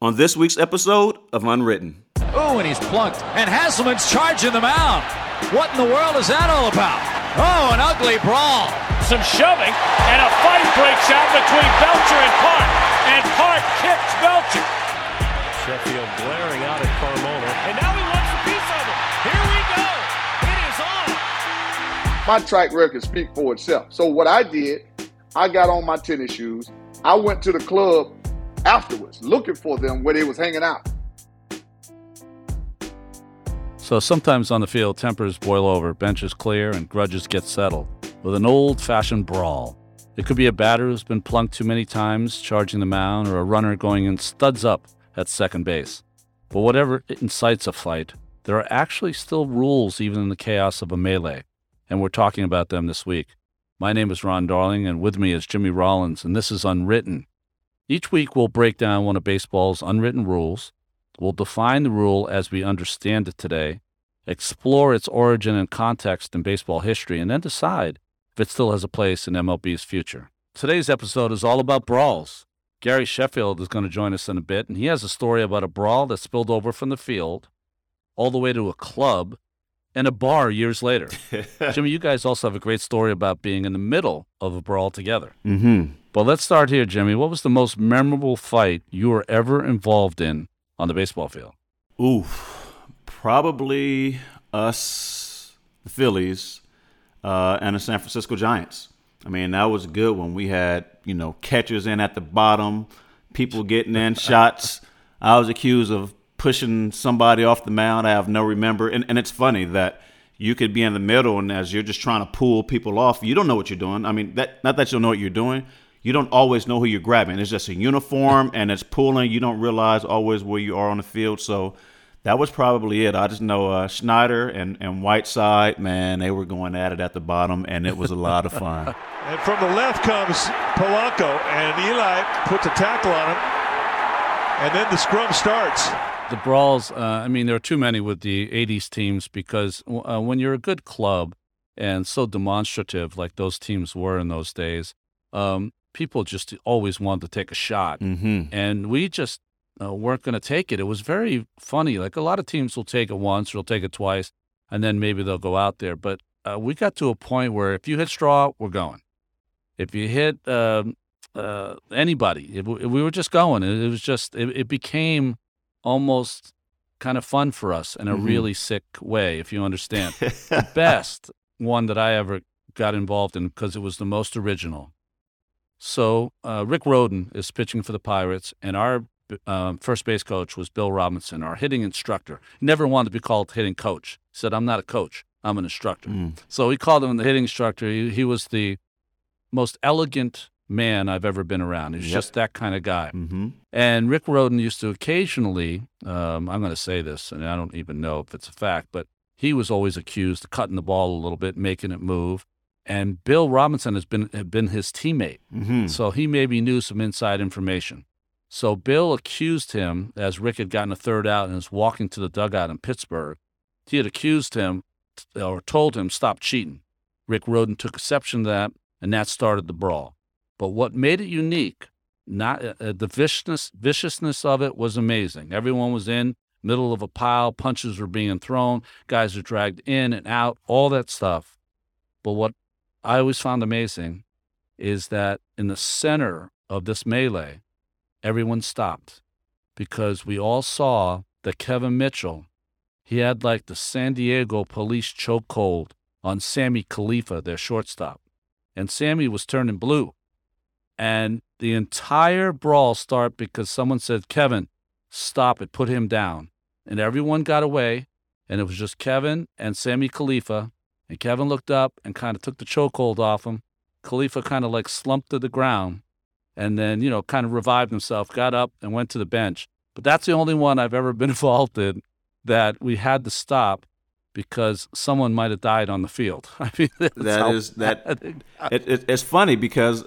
on this week's episode of Unwritten. Oh, and he's plunked. And Hasselman's charging the mound. What in the world is that all about? Oh, an ugly brawl. Some shoving, and a fight breaks out between Belcher and Park. And Park kicks Belcher. Sheffield glaring out at Carmona. And now he wants a piece of it. Here we go. It is on. my track record speaks for itself. So what I did, I got on my tennis shoes. I went to the club afterwards, looking for them where they was hanging out. So sometimes on the field, tempers boil over, benches clear, and grudges get settled with an old fashioned brawl. It could be a batter who's been plunked too many times charging the mound, or a runner going in studs up at second base. But whatever incites a fight, there are actually still rules even in the chaos of a melee, and we're talking about them this week. My name is Ron Darling, and with me is Jimmy Rollins, and this is Unwritten. Each week, we'll break down one of baseball's unwritten rules. We'll define the rule as we understand it today, explore its origin and context in baseball history, and then decide if it still has a place in MLB's future. Today's episode is all about brawls. Gary Sheffield is going to join us in a bit, and he has a story about a brawl that spilled over from the field all the way to a club and a bar years later. Jimmy, you guys also have a great story about being in the middle of a brawl together. Mm-hmm. But let's start here, Jimmy. What was the most memorable fight you were ever involved in on the baseball field? Ooh, probably us, the Phillies, uh, and the San Francisco Giants. I mean, that was a good one. We had, you know, catchers in at the bottom, people getting in shots. I was accused of pushing somebody off the mound. I have no remember. And, and it's funny that you could be in the middle and as you're just trying to pull people off, you don't know what you're doing. I mean, that not that you don't know what you're doing. You don't always know who you're grabbing. It's just a uniform and it's pulling. You don't realize always where you are on the field. So that was probably it. I just know uh, Schneider and, and Whiteside, man, they were going at it at the bottom, and it was a lot of fun. And from the left comes Polanco, and Eli puts a tackle on him. And then the scrum starts. The brawls, uh, I mean, there are too many with the 80s teams because uh, when you're a good club and so demonstrative like those teams were in those days, um, people just always wanted to take a shot. hmm And we just uh, weren't going to take it. It was very funny. Like a lot of teams will take it once, or they'll take it twice, and then maybe they'll go out there. But uh, we got to a point where if you hit straw, we're going. If you hit um, uh, anybody, if we, we were just going. It, it was just, it, it became almost kind of fun for us in a Mhm. really sick way, if you understand. the best one that I ever got involved in because it was the most original. So uh, Rick Rhoden is pitching for the Pirates, and our um, first base coach was Bill Robinson, our hitting instructor. He never wanted to be called hitting coach. He said, "I'm not a coach. I'm an instructor." Mm. So he called him the hitting instructor. He, he was the most elegant man I've ever been around. He's Yep. just that kind of guy. hmm And Rick Rhoden used to occasionally, um, I'm going to say this, and I don't even know if it's a fact, but he was always accused of cutting the ball a little bit, making it move. And Bill Robinson has been had been his teammate, hmm so he maybe knew some inside information. So Bill accused him, as Rick had gotten a third out and was walking to the dugout in Pittsburgh, he had accused him or told him stop cheating. Rick Rhoden took exception to that, and that started the brawl. But what made it unique not uh, uh, the viciousness viciousness of it was amazing. Everyone was in middle of a pile, punches were being thrown, guys were dragged in and out, all that stuff. But what I always found amazing is that in the center of this melee, everyone stopped because we all saw that Kevin Mitchell, he had like the San Diego police chokehold on Sammy Khalifa, their shortstop. And Sammy was turning blue. And the entire brawl started because someone said, Kevin, stop it, put him down. And everyone got away, and it was just Kevin and Sammy Khalifa. And Kevin looked up and kind of took the chokehold off him. Khalifa kind of like slumped to the ground and then, you know, kind of revived himself, got up and went to the bench. But that's the only one I've ever been involved in that we had to stop because someone might have died on the field. I mean, that's That how is- that- it- It, it, it's funny because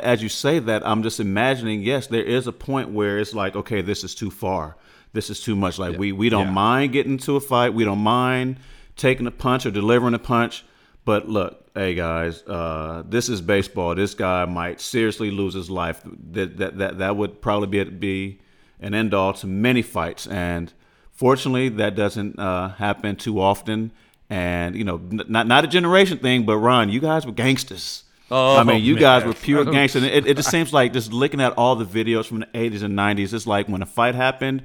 as you say that, I'm just imagining. Yes, there is a point where it's like, okay, this is too far. This is too much. Like we we don't Yeah. mind getting into a fight. We don't mind taking a punch or delivering a punch. But look, hey guys, uh, this is baseball. This guy might seriously lose his life. That that that, that would probably be be an end all to many fights. And fortunately, that doesn't uh, happen too often. And you know, n- not not a generation thing, but Ron, you guys were gangsters. Oh, I mean, you man. guys were pure gangsters. It, it just seems like just looking at all the videos from the 80s and 90s, it's like when a fight happened,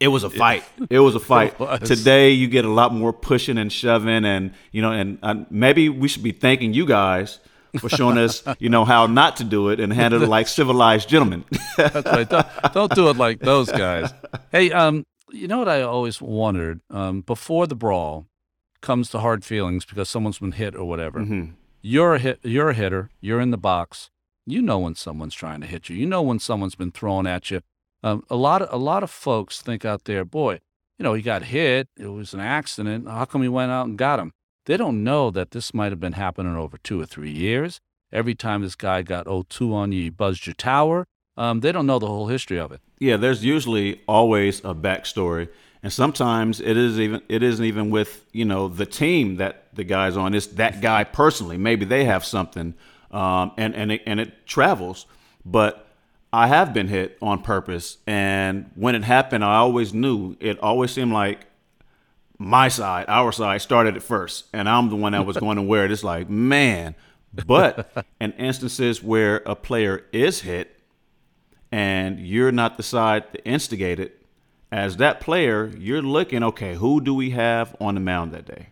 it was a fight. It was a fight. was. Today, you get a lot more pushing and shoving, and you know, and uh, maybe we should be thanking you guys for showing us, you know, how not to do it and handle it like civilized gentlemen. That's right. Don't, don't do it like those guys. Hey, um, you know what I always wondered? Um, before the brawl comes to hard feelings because someone's been hit or whatever. You're a hit. You're a hitter. You're in the box. You know when someone's trying to hit you. You know when someone's been throwing at you. Um, a lot of a lot of folks think out there, boy, you know, he got hit. It was an accident. How come he went out and got him? They don't know that this might have been happening over two or three years. Every time this guy got 0-2 on you, he buzzed your tower. Um, they don't know the whole history of it. Yeah, there's usually always a backstory, and sometimes it is even it isn't even with you know the team that the guy's on. It's that guy personally. Maybe they have something, um, and and it, and it travels. But I have been hit on purpose, and when it happened, I always knew. It always seemed like my side, our side, started it first, and I'm the one that was going to wear it. It's like man, but in instances where a player is hit and you're not the side to instigate it, as that player, you're looking, okay, who do we have on the mound that day?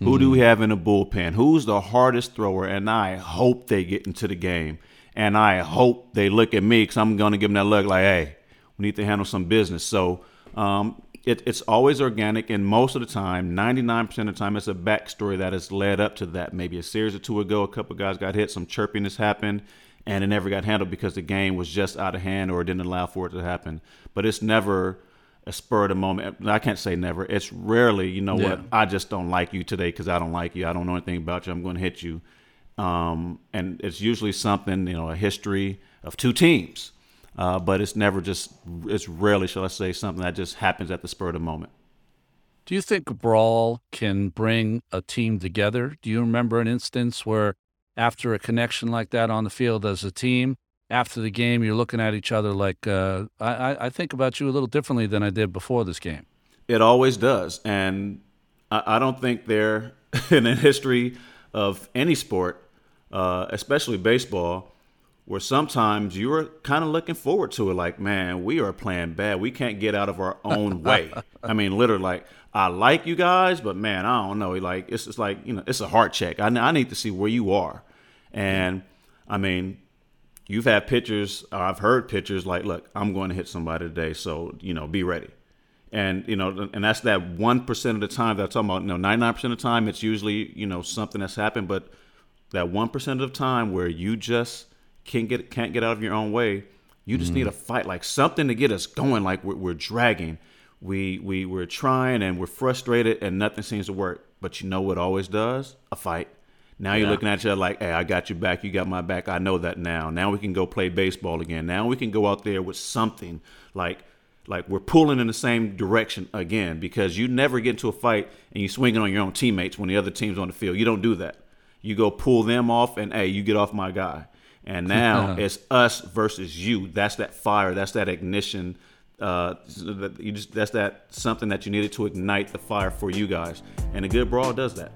Who do we have in the bullpen? Who's the hardest thrower? And I hope they get into the game. And I hope they look at me because I'm going to give them that look like, hey, we need to handle some business. So um, it, it's always organic. And most of the time, 99% of the time, it's a backstory that has led up to that. Maybe a series or two ago, a couple of guys got hit, some chirpiness happened, and it never got handled because the game was just out of hand or it didn't allow for it to happen. But it's never a spur of the moment. I can't say never. It's rarely, you know Yeah. what, I just don't like you today because I don't like you. I don't know anything about you. I'm going to hit you. Um, and it's usually something, you know, a history of two teams. Uh, but it's never just, it's rarely, shall I say, something that just happens at the spur of the moment. Do you think a brawl can bring a team together? Do you remember an instance where, after a connection like that on the field as a team, after the game, you're looking at each other like, uh, I, I- think about you a little differently than I did before this game? It always does. And I, I don't think there, in the history of any sport, uh, especially baseball, where sometimes you are kind of looking forward to it like, man, we are playing bad. We can't get out of our own way. I mean, literally, like, I like you guys, but man, I don't know. Like, it's just like, you know, it's a heart check. I, I need to see where you are. And I mean, you've had pitchers, uh, I've heard pitchers like, look, I'm going to hit somebody today, so you know, be ready. And you know, and that's that one percent of the time that I'm talking about. You know, 99 percent of the time, it's usually you know something that's happened, but that one percent of the time where you just can't get can't get out of your own way, you just need mm-hmm. a fight, like something to get us going. Like we're, we're dragging, we we we're trying and we're frustrated, and nothing seems to work. But you know what always does? A fight. Now you're Yeah. looking at each other like, hey, I got your back, you got my back. I know that now. Now we can go play baseball again. Now we can go out there with something like like we're pulling in the same direction again because you never get into a fight and you swinging on your own teammates when the other team's on the field. You don't do that. You go pull them off and hey, you get off my guy. And now it's us versus you. That's that fire. That's that ignition. Uh, that you just that's that something that you needed to ignite the fire for you guys. And a good brawl does that.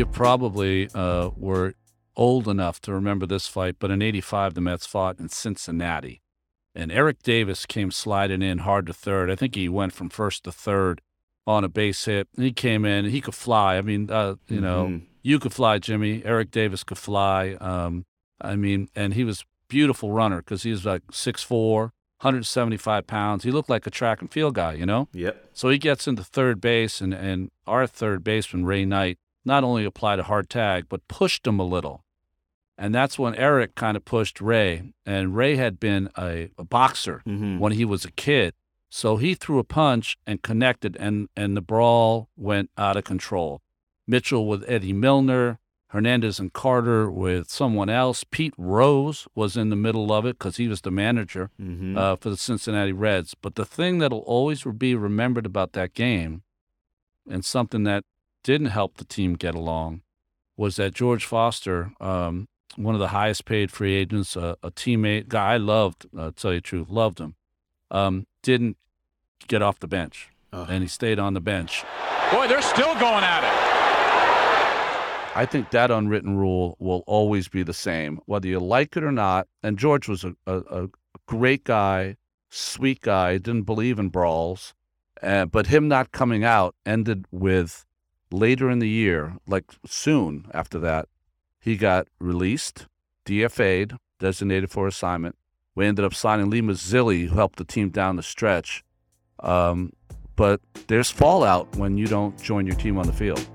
You probably uh, were old enough to remember this fight, but in 85, the Mets fought in Cincinnati. And Eric Davis came sliding in hard to third. I think he went from first to third on a base hit. He came in, he could fly. I mean, uh, you know, you could fly, Jimmy. Eric Davis could fly. Um, I mean, and he was beautiful runner because he was like 6'4, 175 pounds. He looked like a track and field guy, you know? Yep. So he gets into third base, and, and our third baseman, Ray Knight, not only applied a hard tag, but pushed him a little. And that's when Eric kind of pushed Ray. And Ray had been a, a boxer when he was a kid. So he threw a punch and connected, and, and the brawl went out of control. Mitchell with Eddie Milner, Hernandez and Carter with someone else. Pete Rose was in the middle of it because he was the manager Mm-hmm. uh, for the Cincinnati Reds. But the thing that'll always be remembered about that game, and something that didn't help the team get along, was that George Foster, um, one of the highest paid free agents, a, a teammate, guy I loved, uh, tell you the truth, loved him, um, didn't get off the bench. And he stayed on the bench. Boy, they're still going at it. I think that unwritten rule will always be the same, whether you like it or not. And George was a, a, a great guy, sweet guy, didn't believe in brawls. Uh, but him not coming out ended with later in the year, like soon after that, he got released, DFA'd, designated for assignment. We ended up signing Lee Mazzilli, who helped the team down the stretch. Um, but there's fallout when you don't join your team on the field.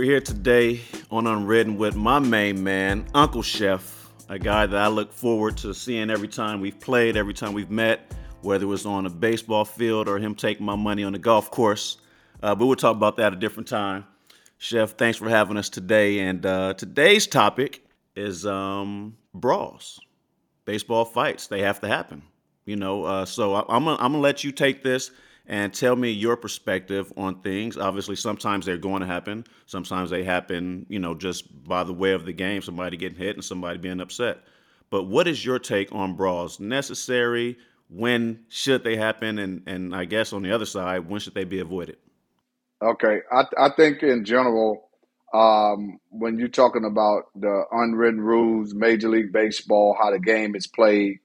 We're here today on Unwritten with my main man, Uncle Chef, a guy that I look forward to seeing every time we've played, every time we've met, whether it was on a baseball field or him taking my money on the golf course. Uh, but we'll talk about that at a different time. Chef, thanks for having us today. And uh, today's topic is um, brawls, baseball fights. They have to happen, you know. Uh, so I, I'm gonna, I'm gonna let you take this and tell me your perspective on things. Obviously, sometimes they're going to happen. Sometimes they happen, you know, just by the way of the game, somebody getting hit and somebody being upset. But what is your take on brawls? Necessary? When should they happen? And and I guess on the other side, when should they be avoided? Okay, I I think in general, um, when you're talking about the unwritten rules, Major League Baseball, how the game is played,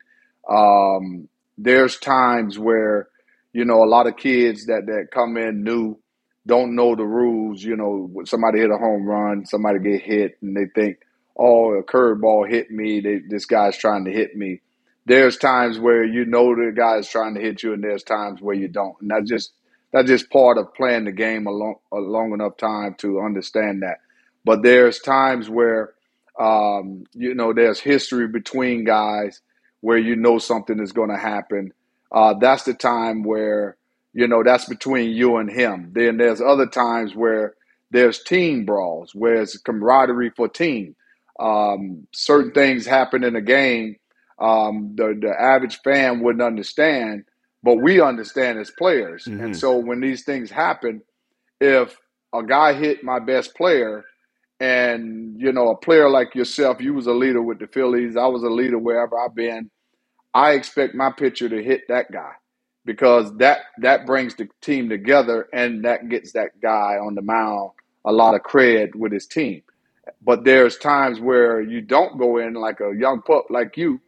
um, there's times where you know a lot of kids that that come in new don't know the rules. You know, somebody hit a home run, somebody get hit, and they think, "Oh, a curveball hit me. They, this guy's trying to hit me." There's times where you know the guy's trying to hit you, and there's times where you don't, and that's just that's just part of playing the game a long, a long enough time to understand that. But there's times where, um, you know, there's history between guys where you know something is going to happen. Uh, that's the time where, you know, that's between you and him. Then there's other times where there's team brawls, where it's camaraderie for team. Um, certain things happen in a game um, the, the average fan wouldn't understand, but we understand as players. Mhm. And so when these things happen, if a guy hit my best player, and you know a player like yourself, you was a leader with the Phillies, I was a leader wherever I've been. I expect my pitcher to hit that guy because that that brings the team together, and that gets that guy on the mound a lot of cred with his team. But there's times where you don't go in like a young pup like you.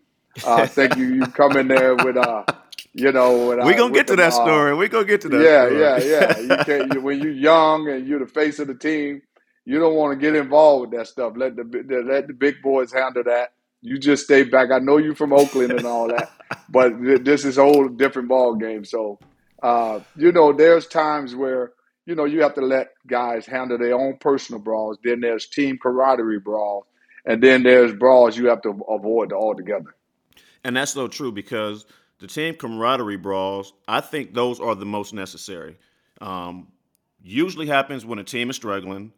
Uh, I think you, you come in there with uh, you know, with, uh, we gonna get to them, that uh, story. We gonna get to that. yeah, story. yeah, yeah. You can't you, when you're young and you're the face of the team. You don't want to get involved with that stuff. Let the- let the big boys handle that. You just stay back. I know you from Oakland and all that, but th- this is a whole different ball game. So, uh, you know, there's times where you know you have to let guys handle their own personal brawls. Then there's team camaraderie brawls, and then there's brawls you have to avoid altogether. And that's so true because the team camaraderie brawls, I think those are the most necessary. Um, usually happens when a team is struggling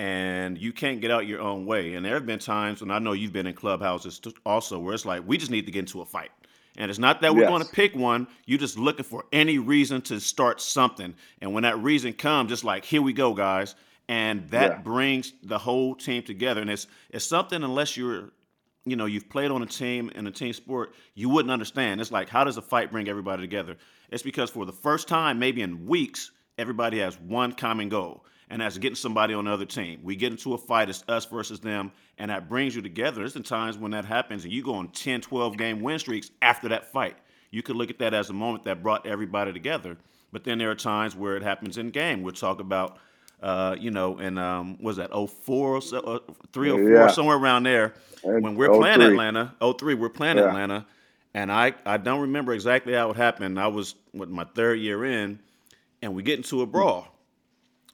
and you can't get out your own way. And there have been times, and I know you've been in clubhouses also, where it's like, we just need to get into a fight. And it's not that we're Yes. going to pick one. You're just looking for any reason to start something. And when that reason comes, it's like, here we go, guys. And that Yeah. brings the whole team together. And it's it's something unless you're you know, you've played on a team in a team sport, you wouldn't understand. It's like, how does a fight bring everybody together? It's because for the first time, maybe in weeks, everybody has one common goal, and that's getting somebody on the other team. We get into a fight, it's us versus them, and that brings you together. There's the times when that happens, and you go on 10, 12 game win streaks after that fight. You could look at that as a moment that brought everybody together. But then there are times where it happens in game. We'll talk about uh, you know, and um, was that 04 or so, uh, 3 or 4, Yeah. somewhere around there. And When we're playing Atlanta, 03, we're playing Yeah. Atlanta, and I, I don't remember exactly how it happened. I was with my third year in, and we get into a brawl.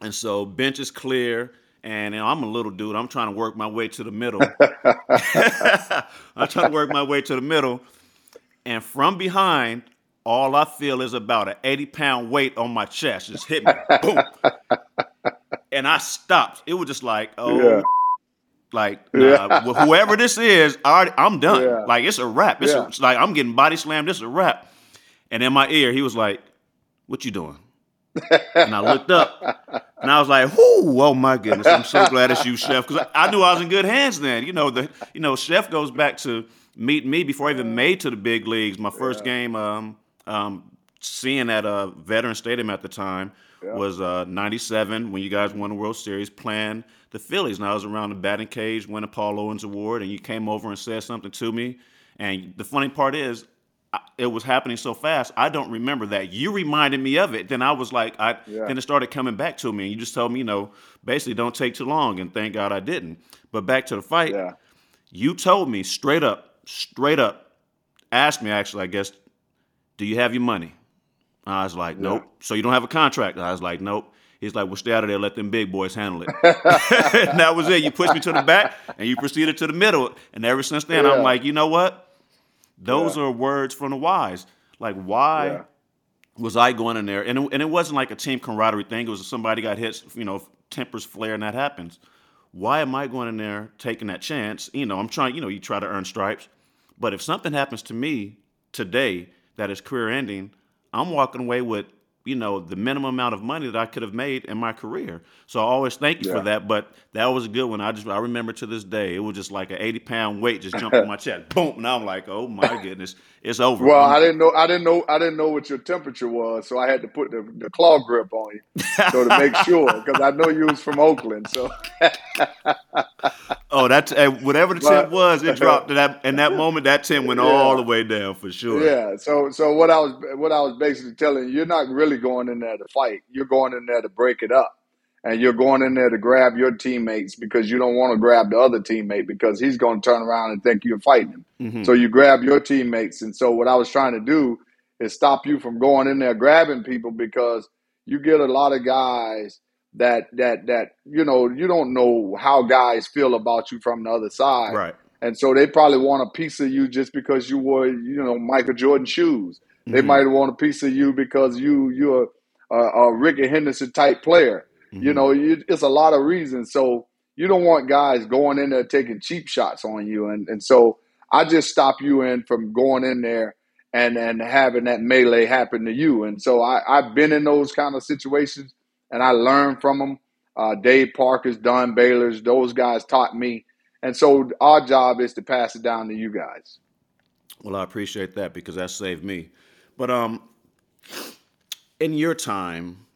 And so bench is clear. And you know, I'm a little dude. I'm trying to work my way to the middle. I'm trying to work my way to the middle. And from behind, all I feel is about an 80 pound weight on my chest. Just hit me. Boom. And I stopped. It was just like, oh, Yeah. like nah, well, whoever this is, I I'm done. Yeah. Like it's a wrap. It's, a- it's like I'm getting body slammed. It's a wrap. And in my ear, he was like, "What you doing?" And I looked up, and I was like, "Whoo! Oh my goodness! I'm so glad it's you, Chef, because I, I knew I was in good hands then. You know, the you know, Chef goes back to meet me before I even made to the big leagues. My first game, um, um, seeing at a Veteran Stadium at the time was uh, '97 when you guys won the World Series, playing the Phillies, and I was around the batting cage winning a Paul Owens Award, and you came over and said something to me. And the funny part is, it was happening so fast. I don't remember that. You reminded me of it. Then I was like, I Yeah. then it started coming back to me, and you just told me, you know, basically don't take too long. And thank God I didn't. But back to the fight, Yeah. you told me straight up, straight up, asked me actually, I guess, do you have your money? I was like, nope. So you don't have a contract? I was like, nope. He's like, well, stay out of there. Let them big boys handle it. and that was it. You pushed me to the back, and you proceeded to the middle. And ever since then. I'm like, you know what? Those are words from the wise. Like, why Yeah. was I going in there? And it, and it wasn't like a team camaraderie thing. It was somebody got hit, you know, tempers flare, and that happens. Why am I going in there taking that chance? You know, I'm trying. You know, you try to earn stripes, but if something happens to me today that is career ending, I'm walking away with you know the minimum amount of money that I could have made in my career. So I always thank you Yeah. for that. But that was a good one. I just I remember to this day. It was just like an 80 pound weight just jumped on my chest. Boom. Now I'm like, oh my goodness, it's over. Well, I'm- I didn't know. I didn't know. I didn't know what your temperature was, so I had to put the, the claw grip on you, so to make sure, because I know you was from Oakland. So Oh, that uh, whatever the But- tip was, it dropped. That in that moment, that tip went all the way down for sure. yeah. So so what I was what I was basically telling you, you're not really going in there to fight. You're going in there to break it up, and you're going in there to grab your teammates because you don't want to grab the other teammate because he's going to turn around and think you're fighting him. So you grab your teammates, and so what I was trying to do is stop you from going in there grabbing people because you get a lot of guys that that that you know you don't know how guys feel about you from the other side, Right. and so they probably want a piece of you just because you wore you know Michael Jordan shoes. They mm-hmm. might want a piece of you because you you're a, a Ricky Henderson type player. You mm-hmm. know, you, it's a lot of reasons. So you don't want guys going in there taking cheap shots on you, and and so I just stop you in from going in there and and having that melee happen to you. And so I, I've been in those kind of situations, and I learned from them. Uh, Dave Parker's, Don Baylor's, those guys taught me. And so our job is to pass it down to you guys. Well, I appreciate that because that saved me. But um, in your time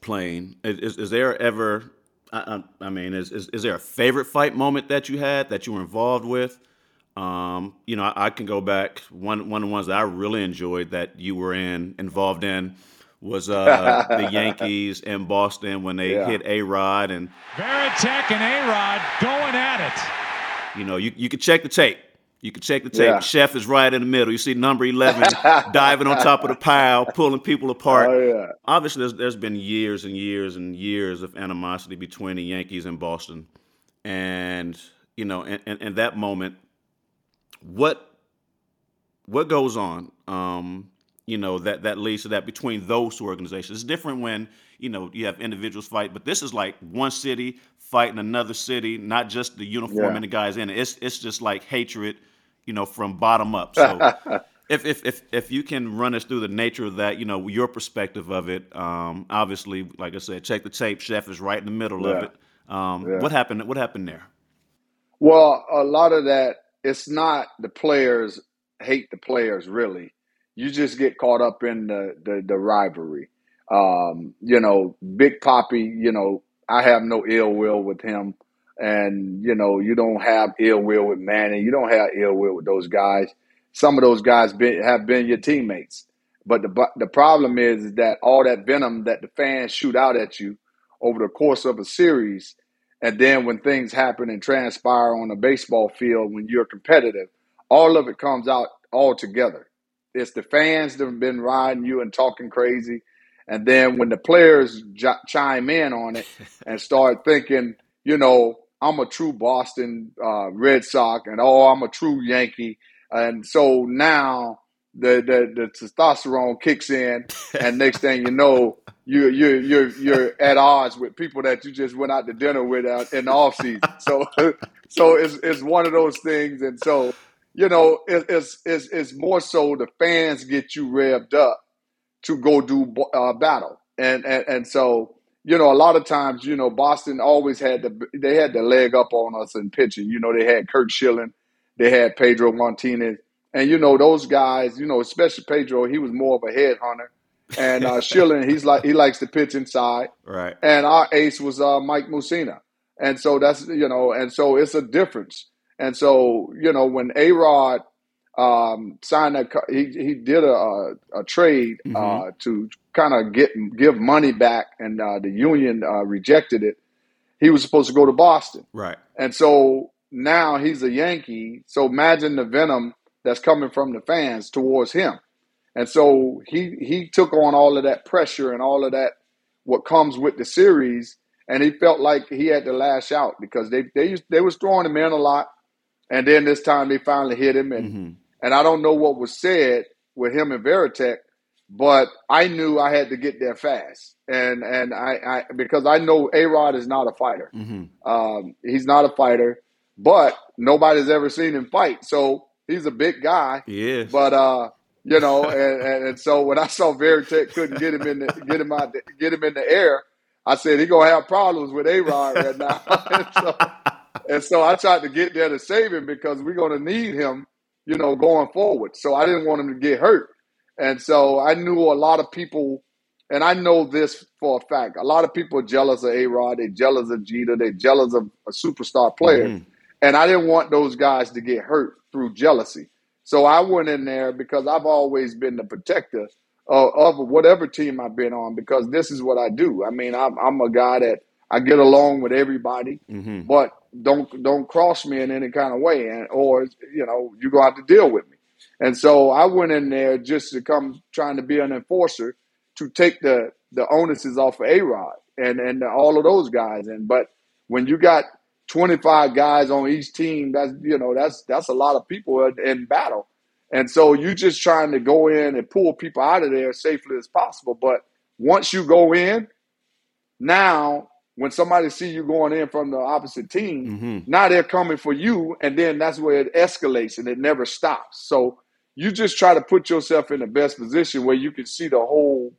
playing, is, is there ever? I, I, mean, is, is is there a favorite fight moment that you had that you were involved with? Um, you know, I, I can go back. One one of the ones that I really enjoyed that you were in involved in was uh, the Yankees in Boston when they Yeah. hit A Rod and Varitek and A-Rod going at it. You know, you, you could check the tape. You can check the tape. Yeah. Chef is right in the middle. You see number 11 diving on top of the pile, pulling people apart. Oh, yeah. Obviously, there's, there's been years and years and years of animosity between the Yankees and Boston. And, you know, in, in, in that moment, what what goes on um, you know that that leads to that between those two organizations. It's different when you know you have individuals fight but this is like one city fighting another city not just the uniform Yeah. and the guys in it. It's it's just like hatred you know from bottom up. So if, if if if you can run us through the nature of that you know your perspective of it um, obviously like i said check the tape. Chef is right in the middle of it. Um, Yeah. what happened what happened there? Well, a lot of that, it's not the players hate the players really. You just get caught up in the the, the rivalry. Um, you know, Big Poppy, you know, I have no ill will with him. And, you know, you don't have ill will with Manning. You don't have ill will with those guys. Some of those guys been, have been your teammates. But the the problem is, is that all that venom that the fans shoot out at you over the course of a series, and then when things happen and transpire on a baseball field when you're competitive, all of it comes out all together. It's the fans that have been riding you and talking crazy, And then when the players j- chime in on it and start thinking, you know, I'm a true Boston uh, Red Sox, and oh, I'm a true Yankee, and so now the, the the testosterone kicks in, and next thing you know, you you you're you're at odds with people that you just went out to dinner with out in the off season. So so it's it's one of those things, and so you know it, it's it's it's more so the fans get you revved up to go do uh, battle, and and and so you know, a lot of times, you know, Boston always had the they had the leg up on us in pitching. You know, they had Curt Schilling, they had Pedro Martinez, and you know those guys. You know, especially Pedro, he was more of a headhunter, and uh, Schilling, he's like he likes to pitch inside. Right. And our ace was uh, Mike Mussina, and so that's you know, and so it's a difference. And so you know, when A Rod um, signed that, he he did a a, trade mm-hmm. uh, to kind of get give money back, and uh, the union uh, rejected it. He was supposed to go to Boston, right? And so now he's a Yankee. So imagine the venom that's coming from the fans towards him. And so he he took on all of that pressure and all of that what comes with the series, and he felt like he had to lash out because they they used, they was throwing him in a lot, and then this time they finally hit him, and mm-hmm. and I don't know what was said with him and Varitek, but I knew I had to get there fast, and and I, I because I know A Rod is not a fighter. Mm-hmm. Um, he's not a fighter, but nobody's ever seen him fight, so he's a big guy. Yeah, but uh, you know, and, and, and, so when I saw Varitek couldn't get him in the get him out the, get him in the air, I said he gonna have problems with A Rod right now. so, and so I tried to get there to save him because we're gonna need him, you know, going forward. So I didn't want him to get hurt. And so I knew a lot of people, and I know this for a fact. A lot of people are jealous of A Rod, they're jealous of Jeter, they're jealous of a superstar player. Mm-hmm. And I didn't want those guys to get hurt through jealousy. So I went in there because I've always been the protector of, of whatever team I've been on because this is what I do. I mean, I'm, I'm a guy that I get along with everybody, mm-hmm. but don't don't cross me in any kind of way, and or you know you go out to deal with me. And so I went in there just to come trying to be an enforcer to take the the onuses off of A Rod and and all of those guys. And but when you got 25 guys on each team, that's you know that's that's a lot of people in, in battle. And so you just trying to go in and pull people out of there as safely as possible. But once you go in, now when somebody see you going in from the opposite team, mm-hmm. now they're coming for you, and then that's where it escalates and it never stops. So you just try to put yourself in the best position where you can see the whole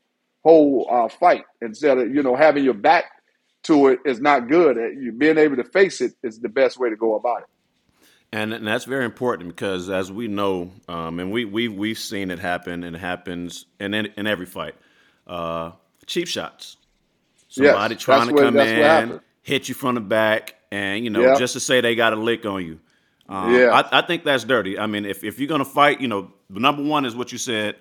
whole uh, fight instead of you know having your back to it is not good. Uh, you being able to face it is the best way to go about it. And, and that's very important because, as we know, um, and we we we've seen it happen, and it happens in in, in every fight. Uh, cheap shots. Somebody yes, trying to come in, hit you from the back, and you know, just to say they got a lick on you. Um, yeah, I, I, think that's dirty. I mean, if, if you're gonna fight, you know, the number one is what you said.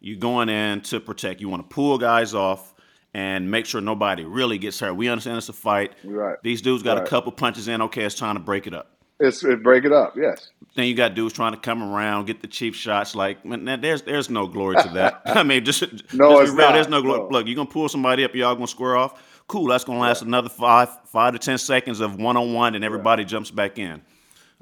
You're going in to protect. You want to pull guys off and make sure nobody really gets hurt. We understand it's a fight. Right. These dudes got right. a couple punches in. Okay, it's time to break it up. It's it break it up. Yes. Then you got dudes trying to come around, get the cheap shots. Like, man, there's there's no glory to that. I mean, just no, just real. There's no glory. No. Look, you're gonna pull somebody up. Y'all gonna square off. Cool. That's gonna last another five five to ten seconds of one on one, and everybody jumps back in.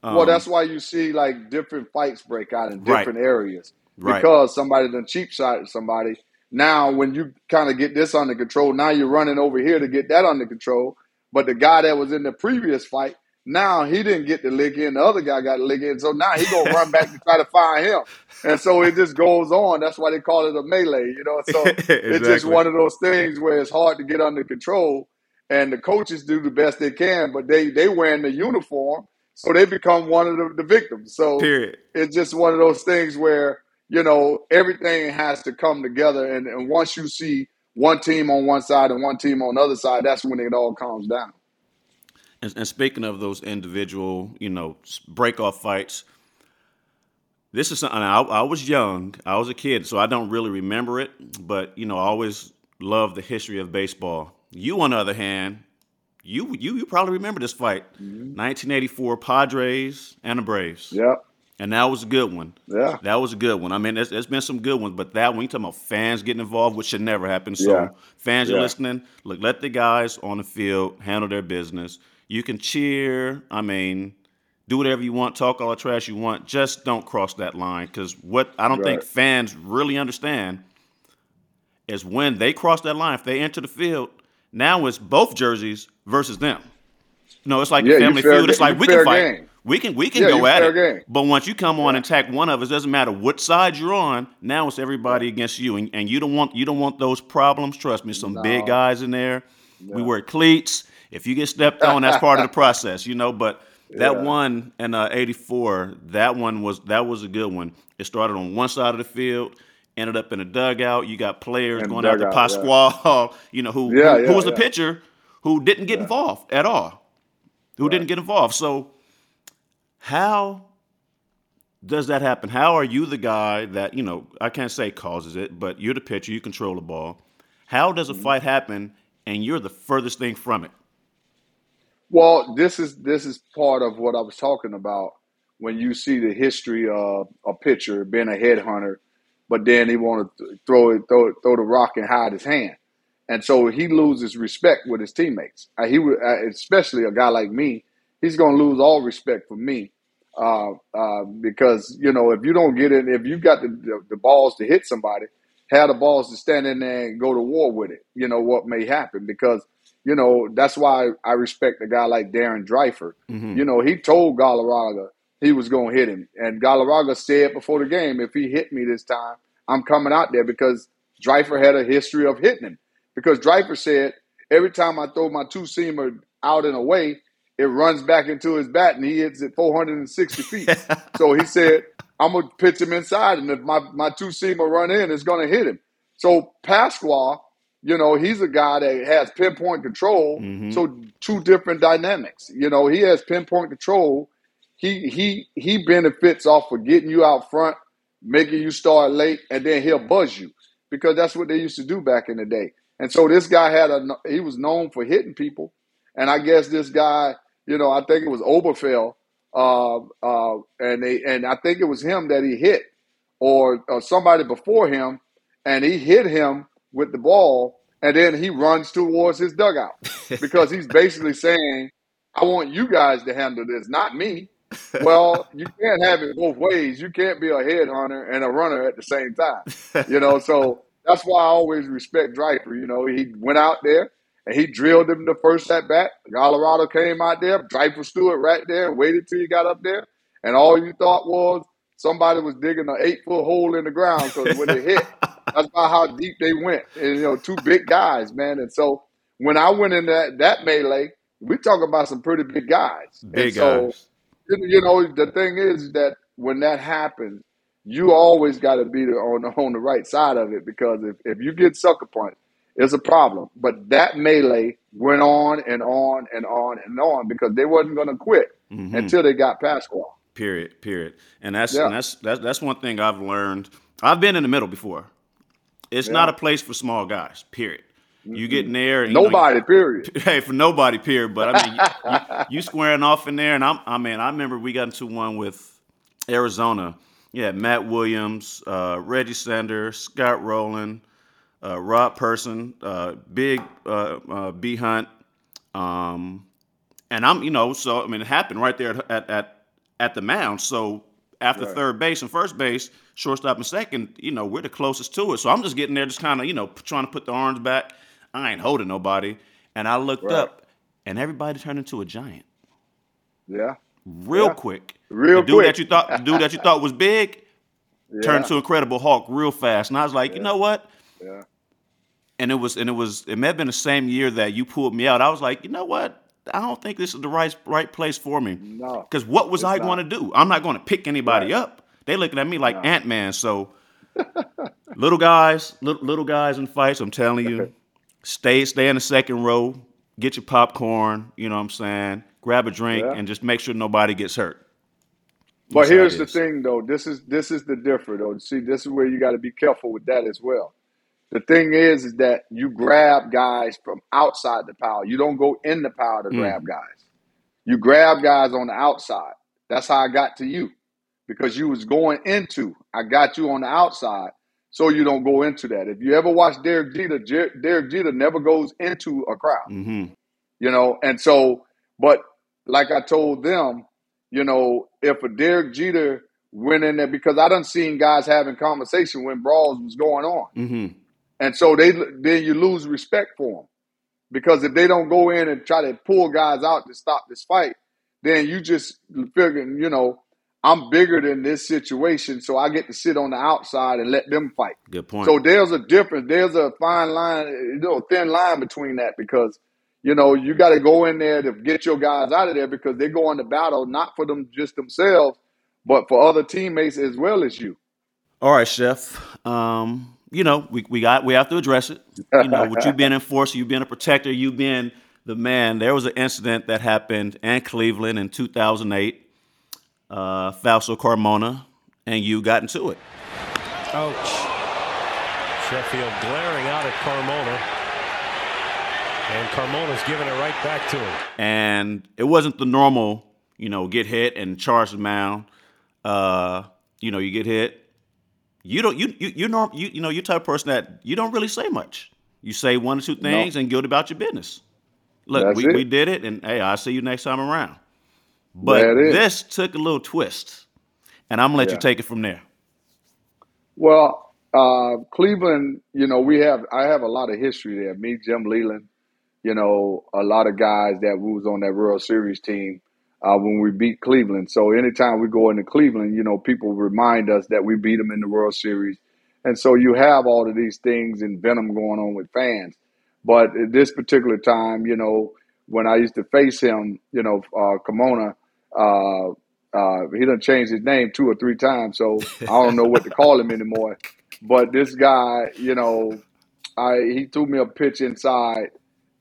Um, well, that's why you see like different fights break out in different right. areas because right. somebody done cheap shot somebody. Now, when you kind of get this under control, now you're running over here to get that under control. But the guy that was in the previous fight, now he didn't get the lick in. The other guy got the lick in. So now he gonna run back to try to find him. And so it just goes on. That's why they call it a melee, you know. So exactly. it's just one of those things where it's hard to get under control. And the coaches do the best they can, but they they wearing the uniform so they become one of the, the victims. So Period. it's just one of those things where, you know, everything has to come together. And, and once you see one team on one side and one team on the other side, that's when it all calms down. And, and speaking of those individual, you know, break off fights, this is something I, I, was young, I was a kid, so I don't really remember it. But you know, I always loved the history of baseball. You, on the other hand, you you you probably remember this fight, mm-hmm. 1984 Padres and the Braves. Yep. and that was a good one. Yeah. That was a good one. I mean, there's, there's been some good ones, but that one, you talking about fans getting involved, which should never happen. So, Yeah. fans, you're listening. Look, let the guys on the field handle their business. You can cheer. I mean, do whatever you want, talk all the trash you want. Just don't cross that line because what I don't think fans really understand is when they cross that line, if they enter the field, now it's both jerseys versus them. No, it's like Yeah, a family feud. It's like we can fight. game. We can we can Yeah, go at it. game. But once you come on and attack one of us, doesn't matter what side you're on. Now it's everybody against you, and, and you don't want you don't want those problems. Trust me, some big guys in there. We wear cleats. If you get stepped on, that's part of the process, you know. But that Yeah. one in uh, '84, that one was that was a good one. It started on one side of the field, ended up in a dugout. You got players going after dugout, yeah. Pascual, you know, who Yeah, who, who was the pitcher who didn't get involved at all, who didn't get involved. So how does that happen? How are you the guy that, you know, I can't say causes it, but you're the pitcher, you control the ball. How does a Mm-hmm. fight happen and you're the furthest thing from it? Well, this is this is part of what I was talking about when you see the history of a pitcher being a headhunter, but then he want to throw it, throw it, throw the rock and hide his hand, and so he loses respect with his teammates. Uh, he uh, especially a guy like me, he's going to lose all respect for me uh, uh, because you know if you don't get in, if you got the, the, the balls to hit somebody, have the balls to stand in there and go to war with it. You know what may happen because you know that's why I respect a guy like Darren Dreifort. Mm-hmm. You know he told Galarraga he was going to hit him, and Galarraga said before the game, if he hit me this time, I'm coming out there because Dreifort had a history of hitting him. Because Dreifort said every time I throw my two seamer out and away, it runs back into his bat and he hits it 460 feet. so he said, I'm gonna pitch him inside, and if my, my two seamer run in, it's gonna hit him. So Pasqua, you know, he's a guy that has pinpoint control. So two different dynamics. You know, he has pinpoint control. He he he benefits off of getting you out front, making you start late, and then he'll buzz you because that's what they used to do back in the day. And so this guy had a he was known for hitting people, and I guess this guy, you know, I think it was Oberkfell, uh, uh, and they and I think it was him that he hit, or, or somebody before him, and he hit him with the ball, and then he runs towards his dugout because he's basically saying, "I want you guys to handle this, not me." Well, you can't have it both ways. You can't be a headhunter and a runner at the same time. You know, so that's why I always respect Dreifort. You know, he went out there and he drilled him the first at bat. Colorado came out there, Dreifort stood right there waited till he got up there. And all you thought was somebody was digging an eight foot hole in the ground because when it hit, that's about how deep they went. And, you know, two big guys, man. And so when I went in that, that melee, we talking about some pretty big guys. Big so, guys. you know, the thing is that when that happens, you always got to be on the on the right side of it because if, if you get sucker punched, it's a problem. But that melee went on and on and on and on because they wasn't going to quit mm-hmm. until they got Pascual. Period. Period. And that's Yeah. and that's that's that's one thing I've learned. I've been in the middle before. It's not a place for small guys. Period. You get in there. And, you know, Nobody, period. hey, for nobody, period. But I mean, you, you, you squaring off in there, and I'm, I mean, I remember we got into one with Arizona. Yeah, Matt Williams, uh, Reggie Sanders, Scott Rolen, uh, Rob Person, uh, Big uh, uh, B Hunt, um, and I'm, you know, so I mean, it happened right there at at at the mound. So after Right. third base and first base, shortstop and second, you know, we're the closest to it. So I'm just getting there, just kind of, you know, trying to put the arms back. I ain't holding nobody. And I looked Right. up, and everybody turned into a giant Yeah. real Yeah. quick. Real the dude quick. that you thought, the dude that you thought was big, turned to Incredible Hulk real fast. And I was like, you know what? Yeah. And it was, and it was, it may have been the same year that you pulled me out. I was like, you know what? I don't think this is the right right place for me. No. Because what was I going to do? I'm not going to pick anybody Right. up. They looking at me like Ant Man. So little guys, little, little guys in fights. I'm telling you, stay stay in the second row. Get your popcorn. You know what I'm saying? Grab a drink Yeah. and just make sure nobody gets hurt. But That's here's the thing, though. This is this is the difference, though. See, this is where you got to be careful with that as well. The thing is, is that you grab guys from outside the power. You don't go in the power to Mm. grab guys. You grab guys on the outside. That's how I got to you. because you was going into. I got you on the outside, so you don't go into that. If you ever watch Derek Jeter, Jer- Derek Jeter never goes into a crowd. Mm-hmm. You know, and so, but like I told them, you know, if a Derek Jeter went in there because I done seen guys having conversation when brawls was going on, Mm-hmm. And so they then you lose respect for them because if they don't go in and try to pull guys out to stop this fight, then you just figuring, you know, I'm bigger than this situation, so I get to sit on the outside and let them fight. Good point. So there's a difference. There's a fine line, you know, thin line between that because, you know, you got to go in there to get your guys out of there because they're going to battle not for them just themselves, but for other teammates as well as you. All right, Chef. Um, you know, we, we got we have to address it. You know, with you being an enforcer, you being a protector, you being the man. There was an incident that happened in Cleveland in 2008. Uh, Fausto Carmona and you got into it. Ouch. Sheffield glaring out at Carmona. And Carmona's giving it right back to him. and it wasn't the normal, you know, get hit and charge the mound. Uh, you know, you get hit. You don't you you you know you you know you type of person that you don't really say much. You say one or two things and go about your business. Look, That's we, it. we did it, and hey, I'll see you next time around. But There it is. this took a little twist, and I'm gonna let Yeah. you take it from there. Well, uh, Cleveland, you know, we have I have a lot of history there. Me, Jim Leyland, you know, a lot of guys that was on that World Series team uh, when we beat Cleveland. So anytime we go into Cleveland, you know, people remind us that we beat them in the World Series, and so you have all of these things and venom going on with fans. But at this particular time, you know, when I used to face him, you know, uh, Kimona, uh, uh, he done changed his name two or three times, so I don't know what to call him anymore. But this guy, you know, I he threw me a pitch inside,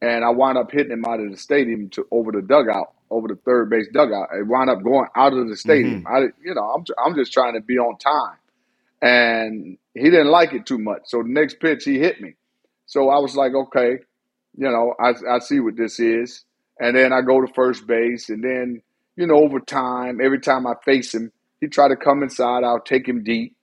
and I wound up hitting him out of the stadium to over the dugout, over the third base dugout. I wound up going out of the stadium. Mm-hmm. I, you know, I'm I'm just trying to be on time, and he didn't like it too much. So the next pitch, he hit me. So I was like, okay, you know, I I see what this is, and then I go to first base, and then you know, over time, every time I face him, he try to come inside. I'll take him deep,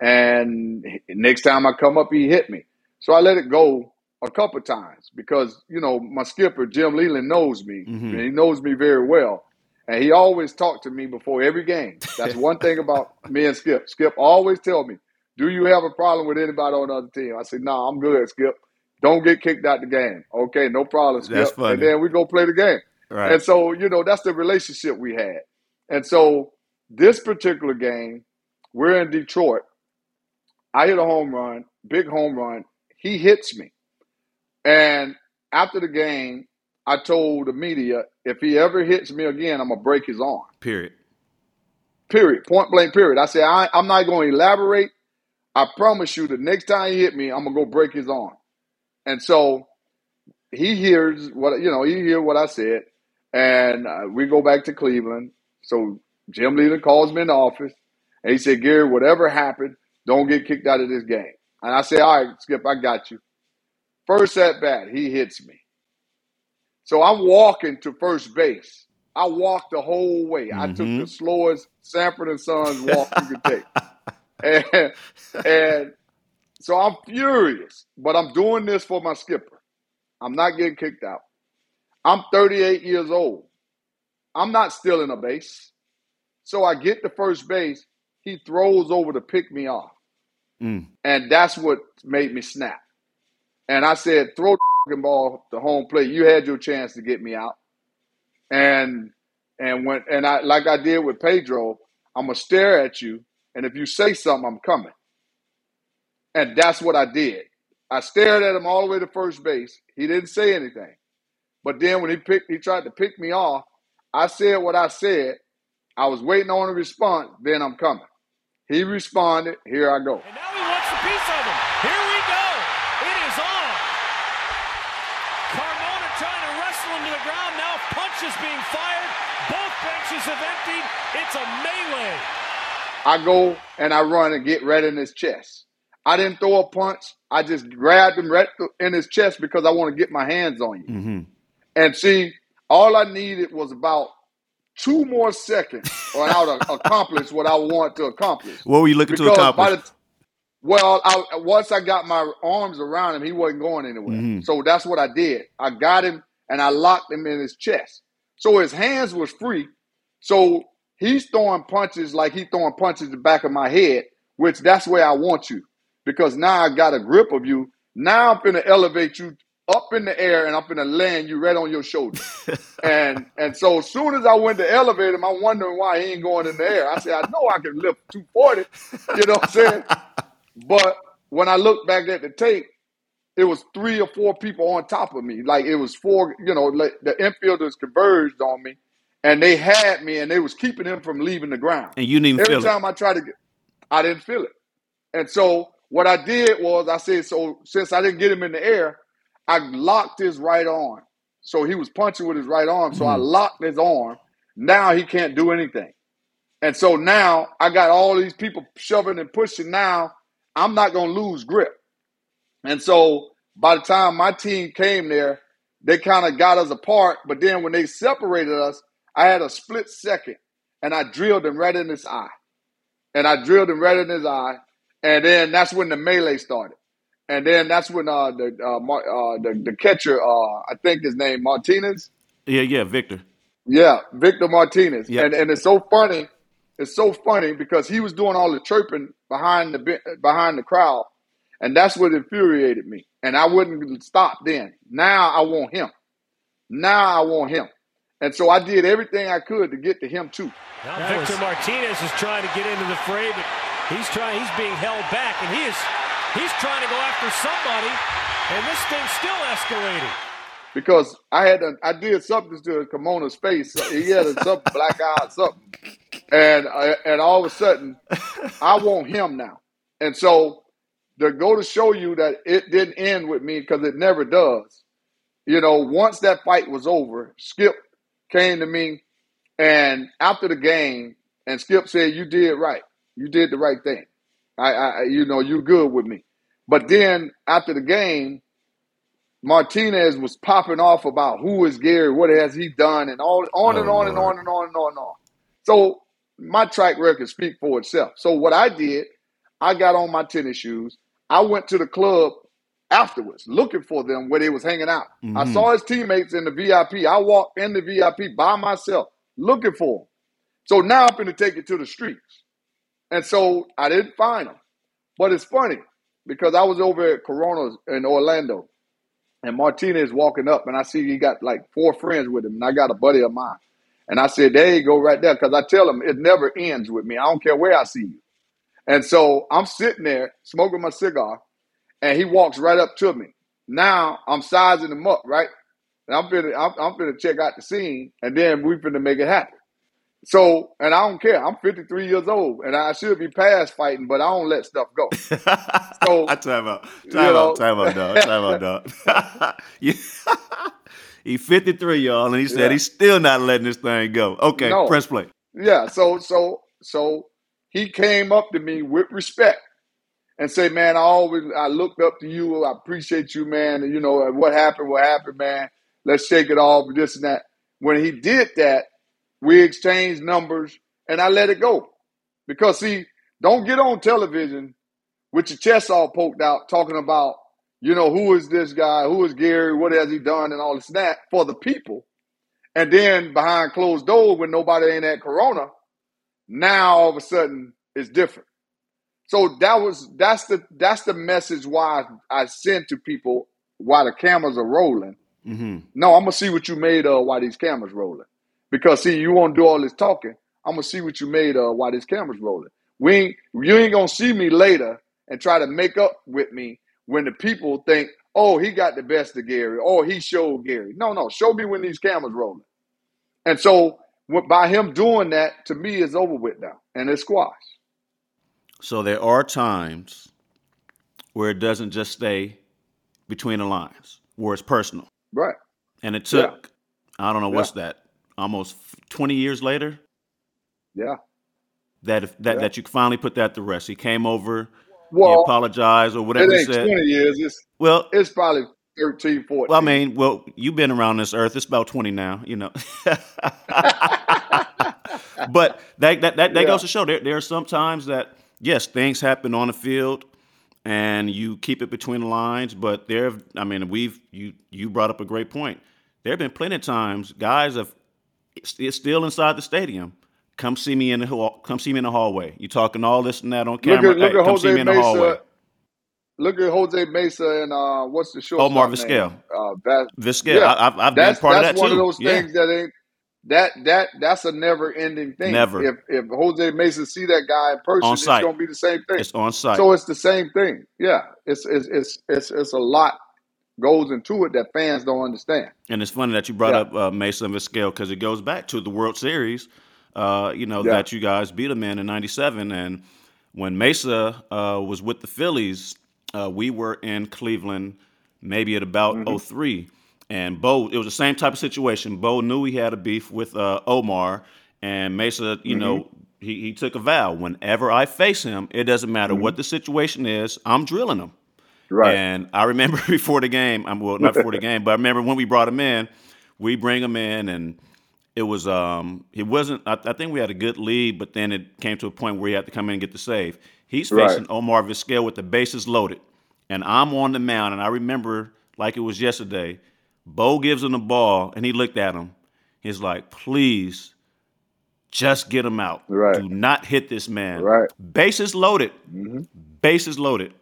and next time I come up, he hit me. So I let it go a couple times because you know my skipper Jim Leyland knows me, mm-hmm. and he knows me very well, and he always talked to me before every game. That's one thing about me and Skip. Skip always tell me, "Do you have a problem with anybody on the other team?" I said, "No, I'm good, Skip. Don't get kicked out the game. Okay, no problem, Skip." That's funny. And then we go play the game. Right. And so, you know, that's the relationship we had. And so, this particular game, we're in Detroit. I hit a home run, big home run. He hits me. And after the game, I told the media, if he ever hits me again, I'm to break his arm. Period. Period. Point blank, period. I said, I, I'm not going to elaborate. I promise you, the next time he hit me, I'm to go break his arm. And so he hears what, you know, he hear what I said. And uh, we go back to Cleveland. So Jim Leyland calls me in the office and he said, Gary, whatever happened, don't get kicked out of this game. And I said, all right, Skip, I got you. First at bat, he hits me. So I'm walking to first base. I walked the whole way. I took the slowest Sanford and Sons walk you could take. And, and so I'm furious, but I'm doing this for my skipper. I'm not getting kicked out. I'm 38 years old. I'm not stealing a base. So I get to first base. He throws over to pick me off. Mm. And that's what made me snap. And I said, throw the ball to home plate. You had your chance to get me out. And and when and I like I did with Pedro, I'm gonna stare at you, and if you say something, I'm coming. And that's what I did. I stared at him all the way to first base. He didn't say anything. But then when he picked he tried to pick me off, I said what I said. I was waiting on a response, then I'm coming. He responded, here I go. And now he wants a piece of him. Here we go. It is on. Carmona trying to wrestle him to the ground. Now punches being fired. Both benches have emptied. It's a melee. I go and I run and get right in his chest. I didn't throw a punch. I just grabbed him right in his chest because I want to get my hands on you. Mm-hmm. And see, all I needed was about two more seconds or I would accomplish what I want to accomplish. What were you looking because to accomplish? Well, I, once I got my arms around him, he wasn't going anywhere. Mm-hmm. So that's what I did. I got him and I locked him in his chest. So his hands was free. So he's throwing punches like he's throwing punches the back of my head, which that's where I want you. Because now I got a grip of you. Now I'm gonna elevate you up in the air and I'm gonna land you right on your shoulder. and and so as soon as I went to elevate him, I'm wondering why he ain't going in the air. I said, I know I can lift 240. You know what I'm saying? but when I looked back at the tape, it was three or four people on top of me. Like it was four, you know, like the infielders converged on me and they had me and they was keeping him from leaving the ground. And you didn't Every feel time it. I tried to get I didn't feel it. And so what I did was I said, so since I didn't get him in the air, I locked his right arm. So he was punching with his right arm. So mm. I locked his arm. Now he can't do anything. And so now I got all these people shoving and pushing. Now I'm not going to lose grip. And so by the time my team came there, they kind of got us apart. But then when they separated us, I had a split second and I drilled him right in his eye. And I drilled him right in his eye. And then that's when the melee started. And then that's when uh, the, uh, uh, the the catcher, uh, I think his name Martinez. Yeah, yeah, Victor. Yeah, Victor Martinez. Yep. And and it's so funny. It's so funny because he was doing all the chirping behind the behind the crowd, and that's what infuriated me. And I wouldn't stop then. Now I want him. Now I want him. And so I did everything I could to get to him too. Now Victor was... Martinez is trying to get into the fray, but he's trying. He's being held back, and he is he's trying to go after somebody, and this thing's still escalating. Because I had a, I did something to Carmona's face. He had a, something black eye, something, and uh, and all of a sudden, I want him now. And so to go to show you that it didn't end with me because it never does. You know, once that fight was over, Skip came to me and after the game, and Skip said, "You did right. You did the right thing. I, I you know, you good with me." But then after the game, Martinez was popping off about who is Gary, what has he done, and all on and oh, on and on and on and on and on. So my track record speak for itself. So what I did, I got on my tennis shoes. I went to the club afterwards looking for them where they was hanging out. Mm-hmm. I saw his teammates in the VIP. I walked in the VIP by myself looking for them. So now I'm going to take it to the streets. And so I didn't find them. But it's funny because I was over at Corona's in Orlando and Martinez walking up and I see he got like four friends with him and I got a buddy of mine. And I said, there you go right there. Cause I tell him it never ends with me. I don't care where I see you. And so I'm sitting there smoking my cigar and he walks right up to me. Now I'm sizing him up, right? And I'm finna, I'm, I'm finna check out the scene, and then we finna make it happen. So, and I don't care. I'm 53 years old, and I should be past fighting, but I don't let stuff go. So, I time out, time out, time out, dog, time out, dog. he's 53, y'all, and he said yeah. he's still not letting this thing go. Okay, no. press play. Yeah. So, so, so he came up to me with respect and say, man, I always I looked up to you. I appreciate you, man. And you know what happened, what happened, man. Let's shake it off, this and that. When he did that, we exchanged numbers, and I let it go. Because see, don't get on television with your chest all poked out, talking about, you know, who is this guy, who is Gary, what has he done, and all this and that for the people. And then behind closed doors, when nobody ain't at Corona, now all of a sudden it's different. So that was that's the that's the message why I, I send to people while the cameras are rolling. Mm-hmm. No, I'm gonna see what you made of while these cameras rolling. Because see, you won't do all this talking. I'm gonna see what you made of while this cameras rolling. We ain't, you ain't gonna see me later and try to make up with me when the people think, oh, he got the best of Gary, or he showed Gary. No, no, show me when these cameras rolling. And so by him doing that, to me, is over with now, and it's squash. So there are times where it doesn't just stay between the lines, where it's personal. Right. And it took, yeah. I don't know what's yeah. that, almost 20 years later? Yeah. That if, that, yeah. that you finally put that to rest. He came over, well, he apologized or whatever it ain't said. 20 years. It's, well, it's probably 13, 14. Well, I mean, well, you've been around this earth. It's about 20 now, you know. but that that that, that Yeah. goes to show there there are some times that yes things happen on the field and you keep it between the lines but there I mean we've you you brought up a great point there have been plenty of times guys have it's still inside the stadium come see me in the hall come see me in the hallway you talking all this and that on Look camera at look Hey, at come see me in the hallway Mesa. Look at Jose Mesa and uh, what's the short? Omar Vizquel. Uh, Vas- Vizquel, I- I've- I've been that's, part of that's that one too. of those Yeah. things that ain't that that that's a never ending thing. Never. If if Jose Mesa see that guy in person, On it's gonna be the same thing. it's on site So it's the same thing. Yeah, it's it's it's it's, it's a lot goes into it that fans don't understand. And it's funny that you brought Yeah. up uh, Mesa and Vizquel because it goes back to the World Series, uh, you know, Yeah. that you guys beat them in in '97. And when Mesa uh, was with the Phillies, uh, we were in Cleveland, maybe at about Mm-hmm. '03. And Bo, it was the same type of situation. Bo knew he had a beef with uh, Omar, and Mesa, you know, Mm-hmm. he, he took a vow: whenever I face him, it doesn't matter Mm-hmm. what the situation is, I'm drilling him. Right. And I remember before the game, I'm well, not before the game, but I remember when we brought him in, we bring him in and it was um it wasn't I, I think we had a good lead, but then it came to a point where he had to come in and get the save. He's Right. facing Omar Vizquel with the bases loaded. And I'm on the mound and I remember like it was yesterday, Bo gives him the ball and he looked at him. He's like, please just get him out. Right. Do not hit this man. Right. Bases loaded. Mm-hmm. Bases loaded.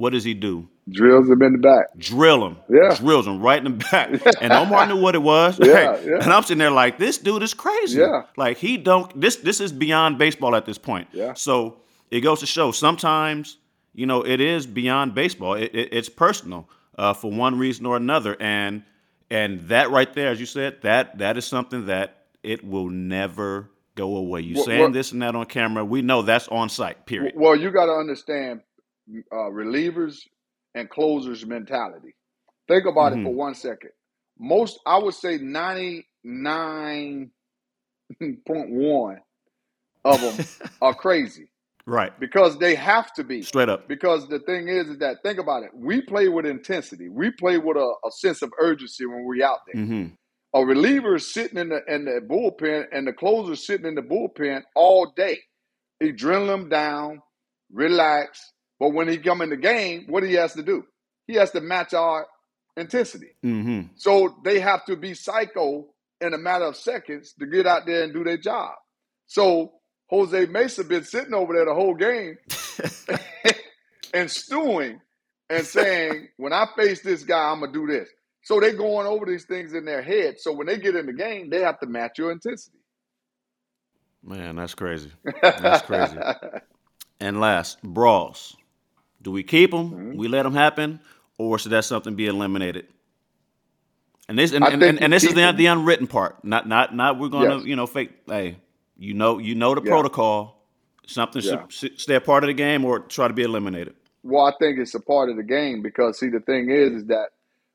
What does he do? Drills him in the back. drill him. Yeah. Drills him right in the back. And Omar knew what it was. Yeah, yeah. And I'm sitting there like, this dude is crazy. Yeah. Like he don't this this is beyond baseball at this point. Yeah. So it goes to show sometimes, you know, it is beyond baseball. It, it, it's personal uh, for one reason or another. And and that right there, as you said, that that is something that it will never go away. You Well, saying well- this and that on camera, we know that's on site, period. Well, you got to understand uh, relievers and closers mentality. Think about it for one second. Most, I would say, ninety nine point one of them are crazy Right. because they have to be. Straight up. Because the thing is, is that think about it. We play with intensity. We play with a, a sense of urgency when we're out there. hmm A reliever is sitting in the in the bullpen, and the closer is sitting in the bullpen all day. Them down, relax. But when he come in the game, what he has to do? He has to match our intensity. hmm So they have to be psycho in a matter of seconds to get out there and do their job. So Jose Mesa been sitting over there the whole game and stewing and saying, when I face this guy, I'm gonna do this. So they're going over these things in their head. So when they get in the game, they have to match your intensity. Man, that's crazy. That's crazy. And last, brawls. Do we keep them? Mm-hmm. We let them happen, or should that something be eliminated? And this, and, and, and, and this is the, the unwritten part. Not, not, not. We're gonna, Yes. you know, fake. Hey, you know, you know the Yeah. protocol. Something Yeah. should, should stay a part of the game, or try to be eliminated. Well, I think it's a part of the game because see the thing is is that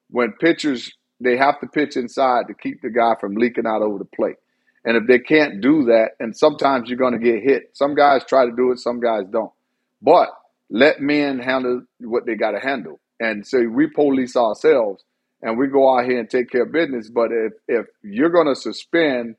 when pitchers they have to pitch inside to keep the guy from leaking out over the plate. And if they can't do that, and sometimes you're going to get hit. Some guys try to do it, some guys don't. But let men handle what they got to handle. And so we police ourselves and we go out here and take care of business. But if, if you're going to suspend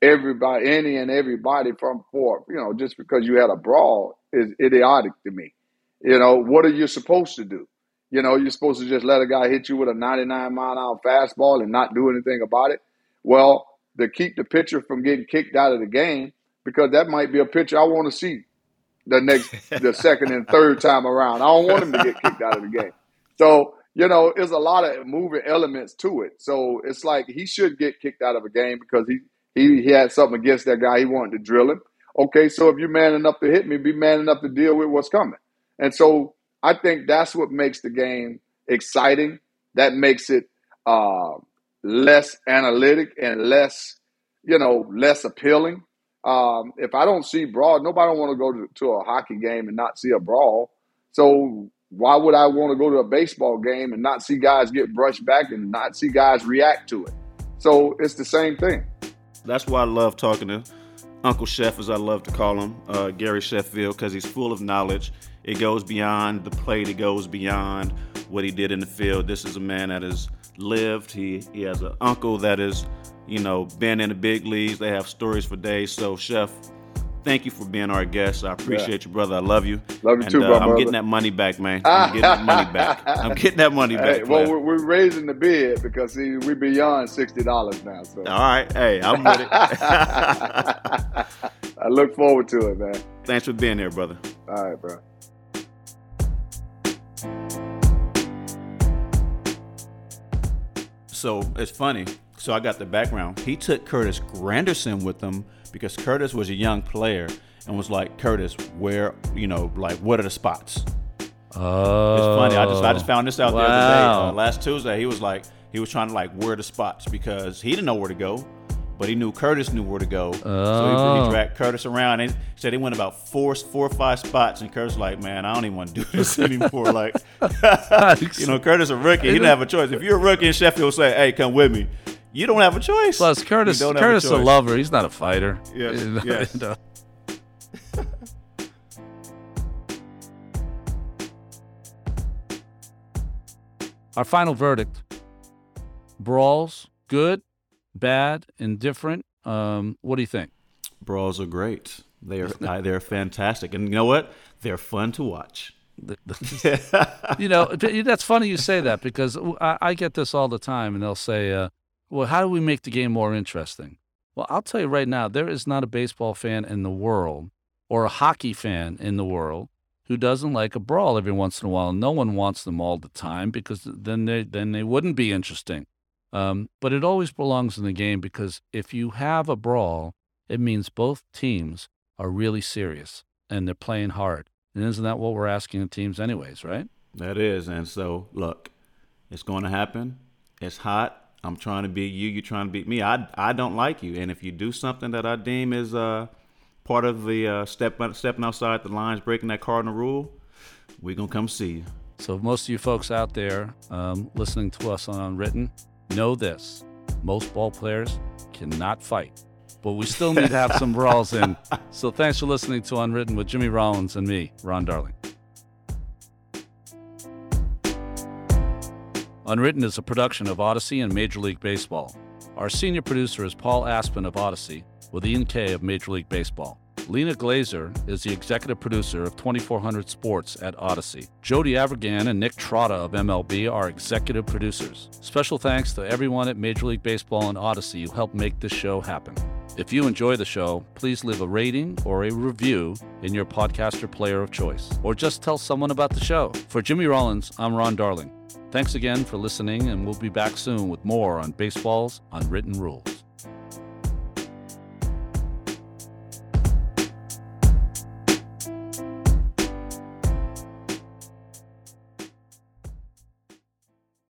everybody, any and everybody from for, you know, just because you had a brawl is idiotic to me. You know, what are you supposed to do? You know, you're supposed to just let a guy hit you with a 99 mile an hour fastball and not do anything about it. Well, to keep the pitcher from getting kicked out of the game, because that might be a pitcher I want to see the next, the second and third time around. I don't want him to get kicked out of the game. So, you know, there's a lot of moving elements to it. So it's like he should get kicked out of a game because he, he, he had something against that guy. He wanted to drill him. Okay, so if you're man enough to hit me, be man enough to deal with what's coming. And so I think that's what makes the game exciting. That makes it uh, less analytic and less, you know, less appealing. Um, if I don't see brawl, nobody want to go to, a hockey game and not see a brawl. So why would I want to go to a baseball game and not see guys get brushed back and not see guys react to it? So it's the same thing. That's why I love talking to Uncle Chef, as I love to call him, uh, Gary Sheffield, because he's full of knowledge. It goes beyond the plate. It goes beyond what he did in the field. This is a man that has lived. He he has an uncle that is, you know, been in the big leagues. They have stories for days. So, Chef, thank you for being our guest. I appreciate you, brother. I love you. Love you and, too, uh, bro, I'm brother. getting that money back, man. I'm getting that money back. I'm getting that money back. Hey, well, we're, we're raising the bid because see, we're beyond sixty dollars now. So All right. Hey, I'm with it. I look forward to it, man. Thanks for being here, brother. All right, bro. So it's funny. So I got the background. He took Curtis Granderson with him because Curtis was a young player and was like, Curtis, where, you know, like, what are the spots? Oh, It's funny. I just I just found this out the other day. wow. Uh, last Tuesday, he was like, he was trying to like where the spots because he didn't know where to go, but he knew Curtis knew where to go. So he, Oh. he dragged Curtis around and said he went about four, four or five spots, and Curtis was like, man, I don't even want to do this anymore. like, you know, Curtis a rookie. He didn't have a choice. If you're a rookie in Sheffield, say, hey, come with me. You don't have a choice. Plus, Curtis, You don't Curtis a choice. lover. He's not a fighter. Yes, You know, yes. you know. Our final verdict: brawls, good, bad, indifferent. Um, what do you think? Brawls are great. They are I- they're fantastic, and you know what? They're fun to watch. you know, that's funny you say that because I, I get this all the time, and they'll say, uh, "Well, how do we make the game more interesting?" Well, I'll tell you right now, there is not a baseball fan in the world or a hockey fan in the world who doesn't like a brawl every once in a while. No one wants them all the time because then they then they wouldn't be interesting. Um, but it always belongs in the game because if you have a brawl, it means both teams are really serious and they're playing hard. And isn't that what we're asking the teams, anyways, right? That is, and so look, it's going to happen. It's hot. I'm trying to beat you. You're trying to beat me. I I don't like you, and if you do something that I deem is uh part of the uh, step stepping outside the lines, breaking that cardinal rule, we're gonna come see you. So, most of you folks out there um, listening to us on Unwritten, know this most ball players cannot fight, but we still need to have some brawls in. So, thanks for listening to Unwritten with Jimmy Rollins and me, Ron Darling. Unwritten is a production of Audacy and Major League Baseball. Our senior producer is Paul Aspen of Audacy with Ian Kay of Major League Baseball. Lena Glazer is the executive producer of 2400 Sports at Audacy. Jody Avirgan and Nick Trotta of MLB are executive producers. Special thanks to everyone at Major League Baseball and Audacy who helped make this show happen. If you enjoy the show, please leave a rating or a review in your podcaster player of choice, or just tell someone about the show. For Jimmy Rollins, I'm Ron Darling. Thanks again for listening, and we'll be back soon with more on baseball's unwritten rules.